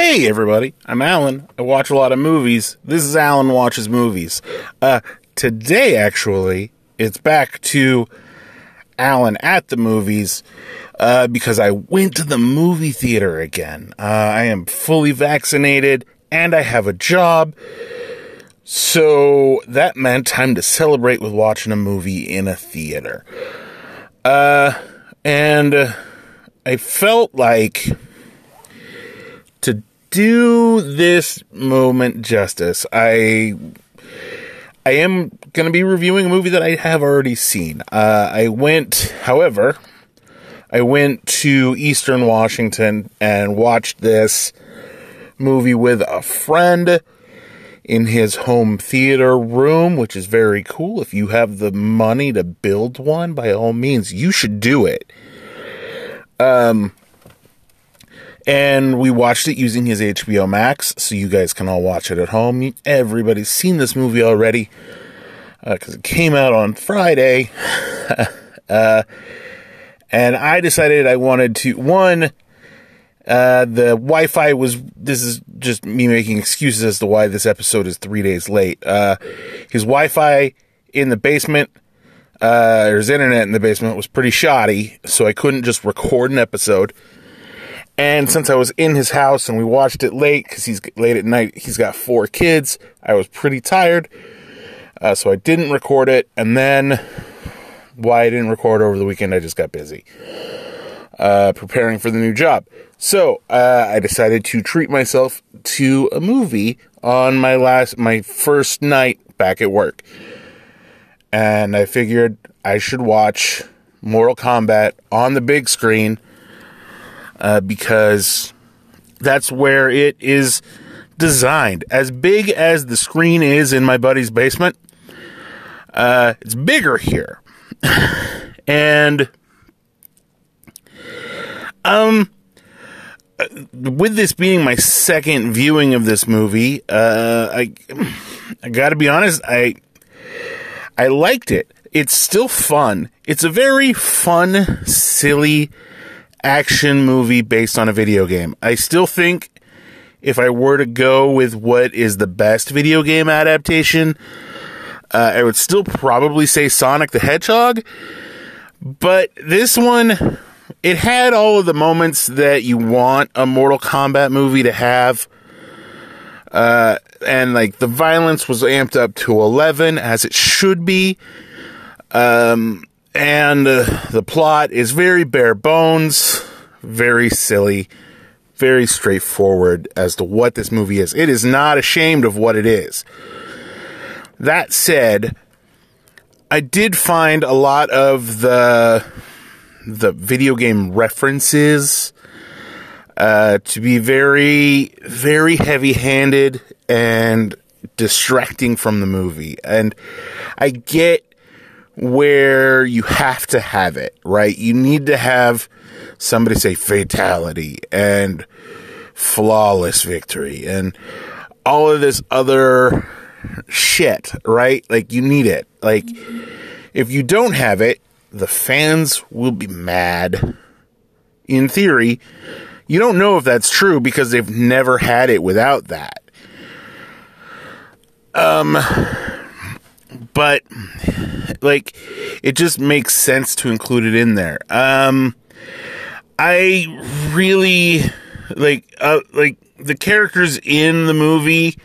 Hey, everybody. I'm Alan. I watch a lot of movies. This is Alan Watches Movies. Uh, today, actually, it's back to Alan at the movies uh, because I went to the movie theater again. Uh, I am fully vaccinated and I have a job. So that meant time to celebrate with watching a movie in a theater. Uh, and I felt like to do this moment justice, I I am going to be reviewing a movie that I have already seen. Uh, I went, however, I went to Eastern Washington and watched this movie with a friend in his home theater room, which is very cool. If you have the money to build one, by all means, you should do it. Um, and we watched it using his HBO Max, so you guys can all watch it at home. Everybody's seen this movie already because uh, it came out on Friday. uh, and I decided I wanted to one. Uh, the Wi-Fi was. This is just me making excuses as to why this episode is three days late. Uh, his Wi-Fi in the basement, uh, or his internet in the basement was pretty shoddy, so I couldn't just record an episode. And since I was in his house and we watched it late because he's late at night, he's got four kids. I was pretty tired, uh, so I didn't record it. And then why I didn't record over the weekend, I just got busy uh, preparing for the new job. So uh, I decided to treat myself to a movie on my last, my first night back at work, and I figured I should watch Mortal Kombat on the big screen uh, because that's where it is designed. As big as the screen is in my buddy's basement, uh, it's bigger here. and um with this being my second viewing of this movie, uh, I I got to be honest, I I liked it. It's still fun. It's a very fun, silly action movie based on a video game. I still think if I were to go with what is the best video game adaptation, uh, I would still probably say Sonic the Hedgehog. But this one, it had all of the moments that you want a Mortal Kombat movie to have. Uh, and like the violence was amped up to 11 as it should be. Um, and uh, the plot is very bare bones, very silly, very straightforward as to what this movie is. It is not ashamed of what it is. That said, I did find a lot of the the video game references uh, to be very, very heavy handed and distracting from the movie. And I get where you have to have it, right? You need to have somebody say fatality and flawless victory and all of this other shit, right? Like you need it. Like if you don't have it, the fans will be mad. In theory, you don't know if that's true because they've never had it without that. Um but like it just makes sense to include it in there. Um I really like uh like the characters in the movie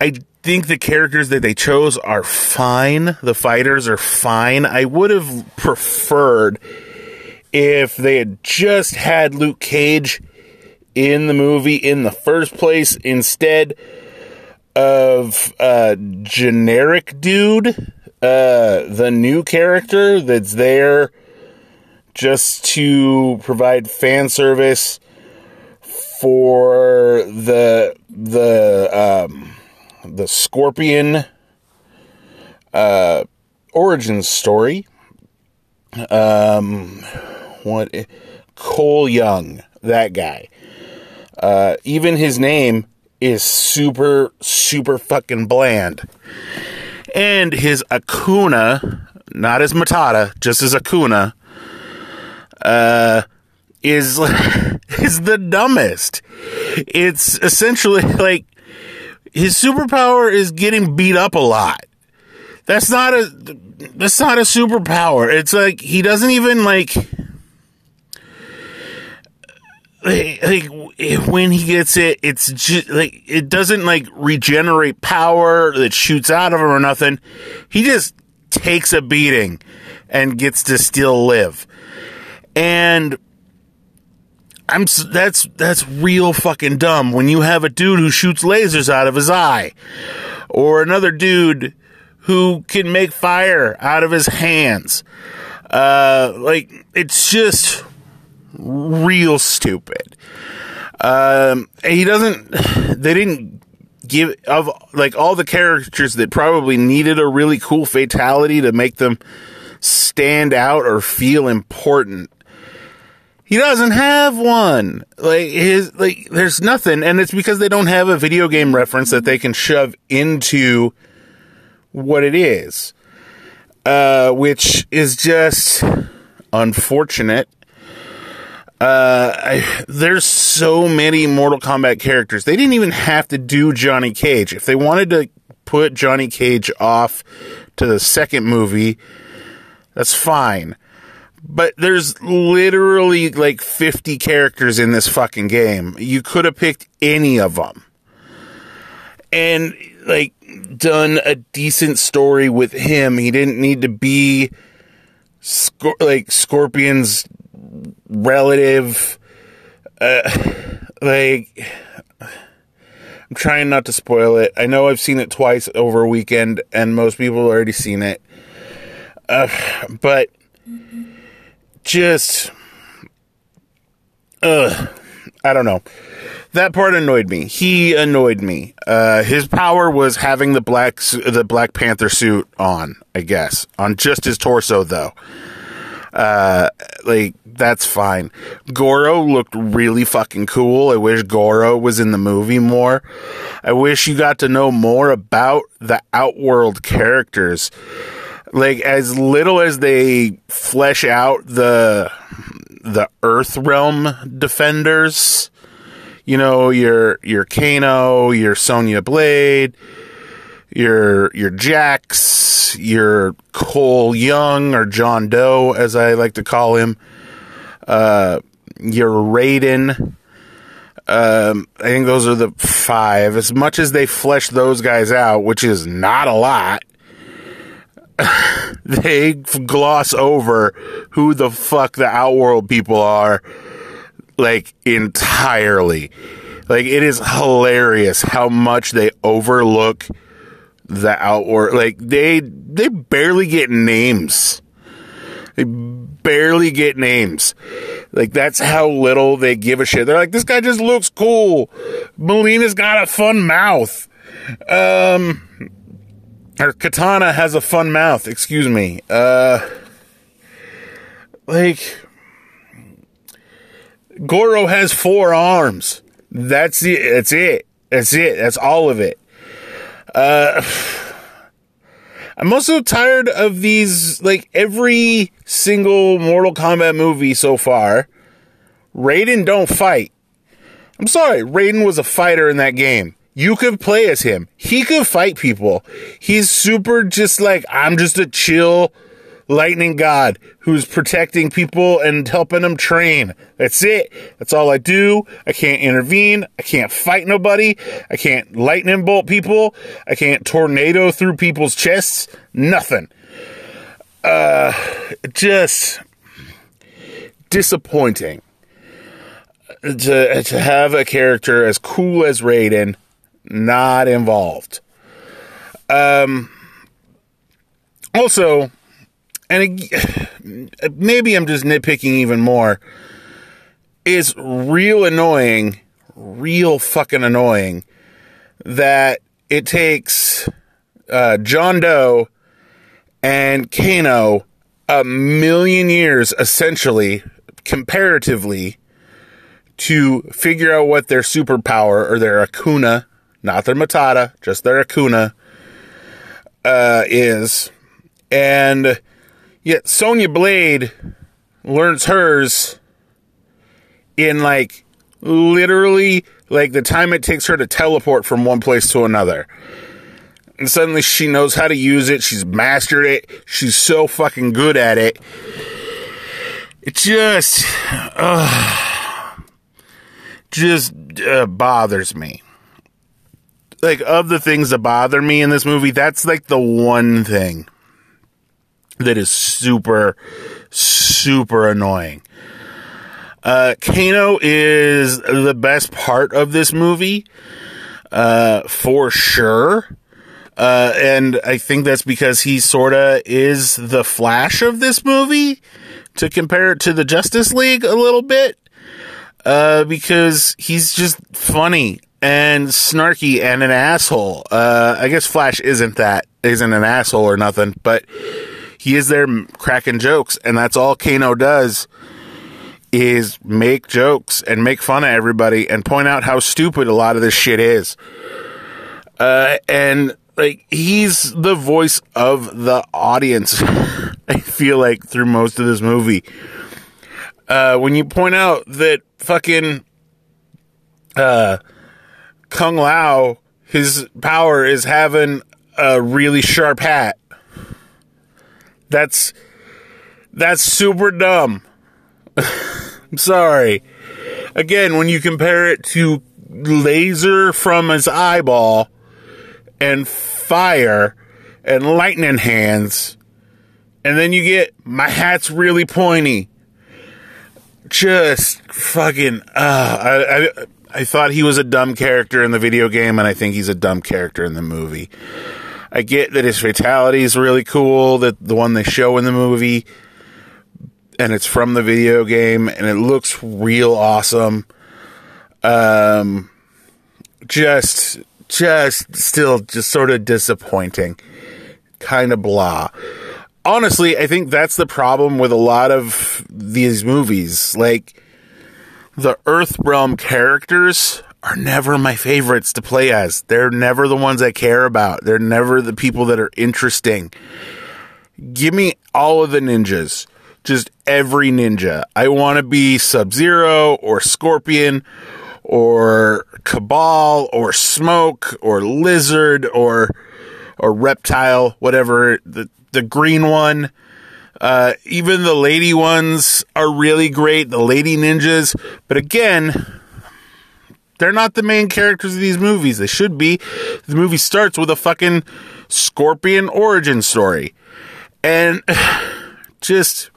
I think the characters that they chose are fine. The fighters are fine. I would have preferred if they had just had Luke Cage in the movie in the first place instead of uh generic dude uh the new character that's there just to provide fan service for the the um the Scorpion uh, origin story. Um, what Cole Young, that guy. Uh, even his name is super super fucking bland. And his Akuna, not his Matata, just his Akuna, uh, is is the dumbest. it's essentially like his superpower is getting beat up a lot. That's not a that's not a superpower. It's like he doesn't even like like, when he gets it, it's just like it doesn't like regenerate power that shoots out of him or nothing. He just takes a beating and gets to still live. And I'm that's that's real fucking dumb when you have a dude who shoots lasers out of his eye or another dude who can make fire out of his hands. Uh like it's just real stupid. Um, he doesn't. They didn't give of like all the characters that probably needed a really cool fatality to make them stand out or feel important. He doesn't have one. Like his like there's nothing and it's because they don't have a video game reference that they can shove into what it is. Uh which is just unfortunate uh, I, there's so many Mortal Kombat characters. They didn't even have to do Johnny Cage. If they wanted to put Johnny Cage off to the second movie, that's fine. But there's literally like 50 characters in this fucking game. You could have picked any of them. And like done a decent story with him. He didn't need to be Scor- like Scorpion's relative. Uh, like, I'm trying not to spoil it. I know I've seen it twice over a weekend, and most people already seen it. Uh, but just, uh, I don't know. That part annoyed me. He annoyed me. Uh, his power was having the black the Black Panther suit on. I guess on just his torso, though. Uh, like that's fine. Goro looked really fucking cool. I wish Goro was in the movie more. I wish you got to know more about the Outworld characters. Like as little as they flesh out the the Earth Realm defenders, you know, your your Kano, your Sonya Blade, your your Jax, your Cole Young or John Doe, as I like to call him, uh, your Raiden. Um, I think those are the five. As much as they flesh those guys out, which is not a lot, they gloss over who the fuck the Outworld people are, like entirely. Like it is hilarious how much they overlook the Outworld. Like they they barely get names. They barely get names. Like that's how little they give a shit. They're like, this guy just looks cool. Mileena's got a fun mouth. Um, or Katana has a fun mouth. Excuse me. Uh, like Goro has four arms. That's it. That's it. That's it. That's all of it. Uh, I'm also tired of these, like, every single Mortal Kombat movie so far. Raiden don't fight. I'm sorry, Raiden was a fighter in that game. You could play as him. He could fight people. He's super just like, I'm just a chill lightning god who's protecting people and helping them train. That's it. That's all I do. I can't intervene. I can't fight nobody. I can't lightning bolt people. I can't tornado through people's chests. Nothing. Uh, just disappointing to to have a character as cool as Raiden not involved. Um. Also, and it, maybe I'm just nitpicking even more, is real annoying, real fucking annoying that it takes uh, John Doe and Kano a million years, essentially, comparatively, to figure out what their superpower or their Akuna, not their Matata, just their Akuna, uh, is. And Yet Sonya Blade learns hers in like Literally, like the time it takes her to teleport from one place to another. And suddenly she knows how to use it. She's mastered it. She's so fucking good at it. It just, uh, just uh, bothers me. Like, of the things that bother me in this movie, that's like the one thing that is super, super annoying. Uh, Kano is the best part of this movie, uh, for sure. Uh, and I think that's because he sorta is the Flash of this movie to compare it to the Justice League a little bit. Uh, because he's just funny and snarky and an asshole. Uh, I guess Flash isn't that, isn't an asshole or nothing, but he is there cracking jokes, and that's all Kano does is make jokes and make fun of everybody and point out how stupid a lot of this shit is. Uh, and like he's the voice of the audience. I feel like through most of this movie. Uh, when you point out that fucking uh, Kung Lao, his power is having a really sharp hat. That's that's super dumb. I'm sorry. Again, when you compare it to laser from his eyeball and fire and lightning hands, and then you get my hat's really pointy. Just fucking, uh, I, I, I thought he was a dumb character in the video game, and I think he's a dumb character in the movie. I get that his fatality is really cool, that the one they show in the movie, and it's from the video game, and it looks real awesome. Um, just, just still, just sort of disappointing, kind of blah. Honestly, I think that's the problem with a lot of these movies. Like the Earth Realm characters are never my favorites to play as. They're never the ones I care about. They're never the people that are interesting. Give me all of the ninjas. Just every ninja. I want to be Sub Zero or Scorpion or Kabal or Smoke or Lizard or or Reptile, whatever the the green one. Uh, even the lady ones are really great. The lady ninjas, but again, they're not the main characters of these movies. They should be. The movie starts with a fucking Scorpion origin story. And just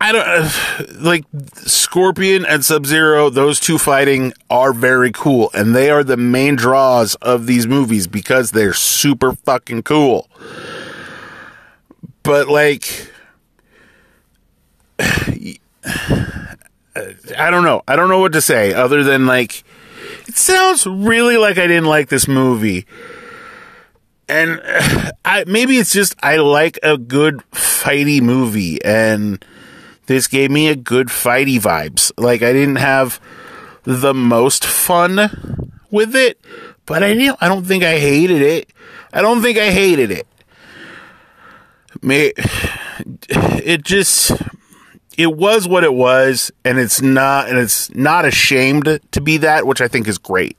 I don't like Scorpion and Sub Zero. Those two fighting are very cool, and they are the main draws of these movies because they're super fucking cool. But like, Uh, I don't know. I don't know what to say other than like, it sounds really like I didn't like this movie. And I maybe it's just I like a good fighty movie and this gave me a good fighty vibes. Like I didn't have the most fun with it, but I didn't I don't think I hated it. I don't think I hated it. It just it was what it was and it's not and it's not ashamed to be that which i think is great.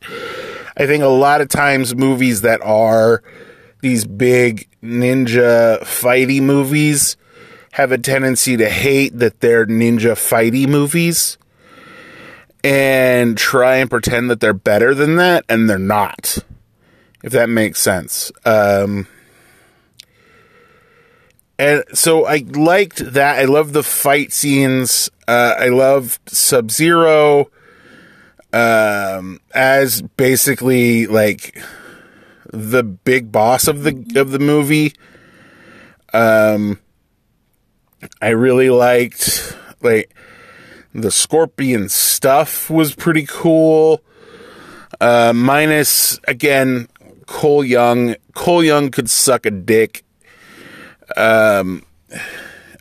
I think a lot of times movies that are these big ninja fighty movies have a tendency to hate that they're ninja fighty movies and try and pretend that they're better than that and they're not if that makes sense. Um and so I liked that. I love the fight scenes. Uh, I love Sub Zero um, as basically like the big boss of the of the movie. Um, I really liked like the scorpion stuff was pretty cool. Uh, minus again, Cole Young. Cole Young could suck a dick um,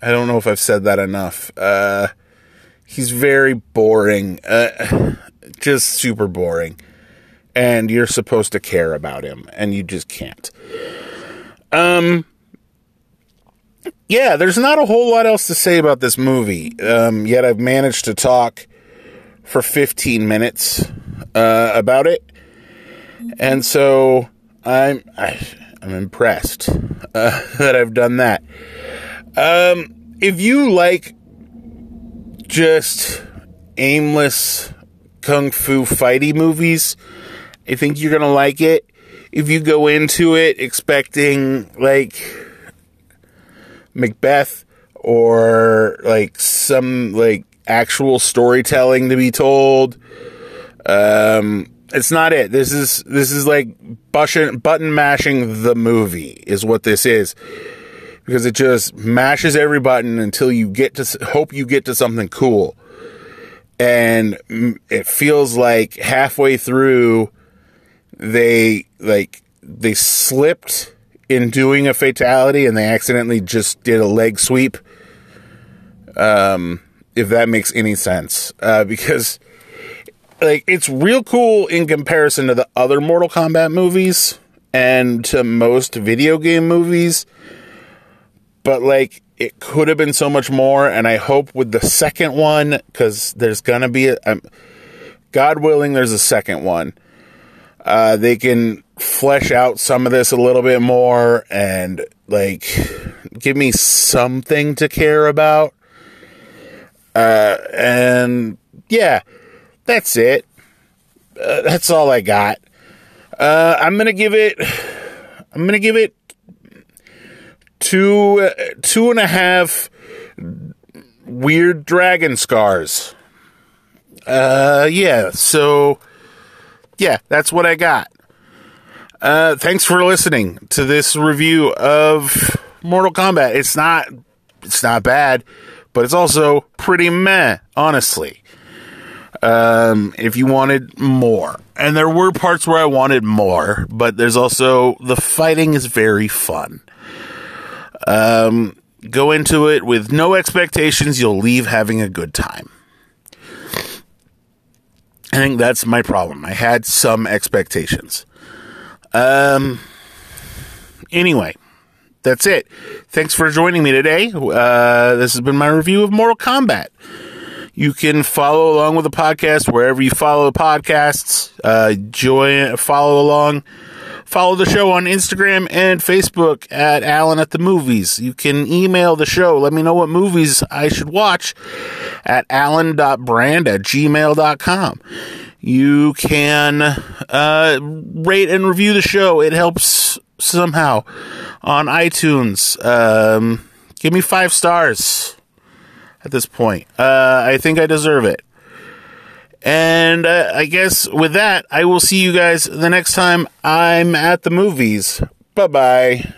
I don't know if I've said that enough. Uh, he's very boring, uh, just super boring, and you're supposed to care about him, and you just can't. Um, yeah, there's not a whole lot else to say about this movie. Um, yet I've managed to talk for 15 minutes uh, about it, and so I'm I, am i am impressed uh, that I've done that. Um, if you like just aimless kung fu fighty movies, I think you're gonna like it. If you go into it expecting like Macbeth or like some like actual storytelling to be told, um, it's not it. This is this is like button button mashing the movie is what this is because it just mashes every button until you get to hope you get to something cool. And it feels like halfway through they like they slipped in doing a fatality and they accidentally just did a leg sweep. Um if that makes any sense. Uh because like it's real cool in comparison to the other Mortal Kombat movies and to most video game movies but like it could have been so much more. And I hope with the second one, because there's gonna be a, um, God willing, there's a second one. Uh, they can flesh out some of this a little bit more and like give me something to care about. Uh, and yeah, that's it. Uh, that's all I got. Uh, I'm gonna give it. I'm gonna give it two uh, two and a half weird dragon scars. Uh, yeah. So, yeah, that's what I got. Uh, thanks for listening to this review of Mortal Kombat. It's not it's not bad, but it's also pretty meh, honestly. Um, if you wanted more, and there were parts where I wanted more, but there's also the fighting is very fun. Um, go into it with no expectations. You'll leave having a good time. I think that's my problem. I had some expectations. Um. Anyway, that's it. Thanks for joining me today. Uh, this has been my review of Mortal Kombat. You can follow along with the podcast wherever you follow the podcasts. Uh, join, follow along Follow the show on Instagram and Facebook at Alan at the Movies. You can email the show. Let me know what movies I should watch at alan.brand at gmail.com. You can uh, rate and review the show. It helps somehow on iTunes. Um, give me five stars at this point. Uh, I think I deserve it. And uh, I guess with that, I will see you guys the next time I'm at the movies. Bye bye.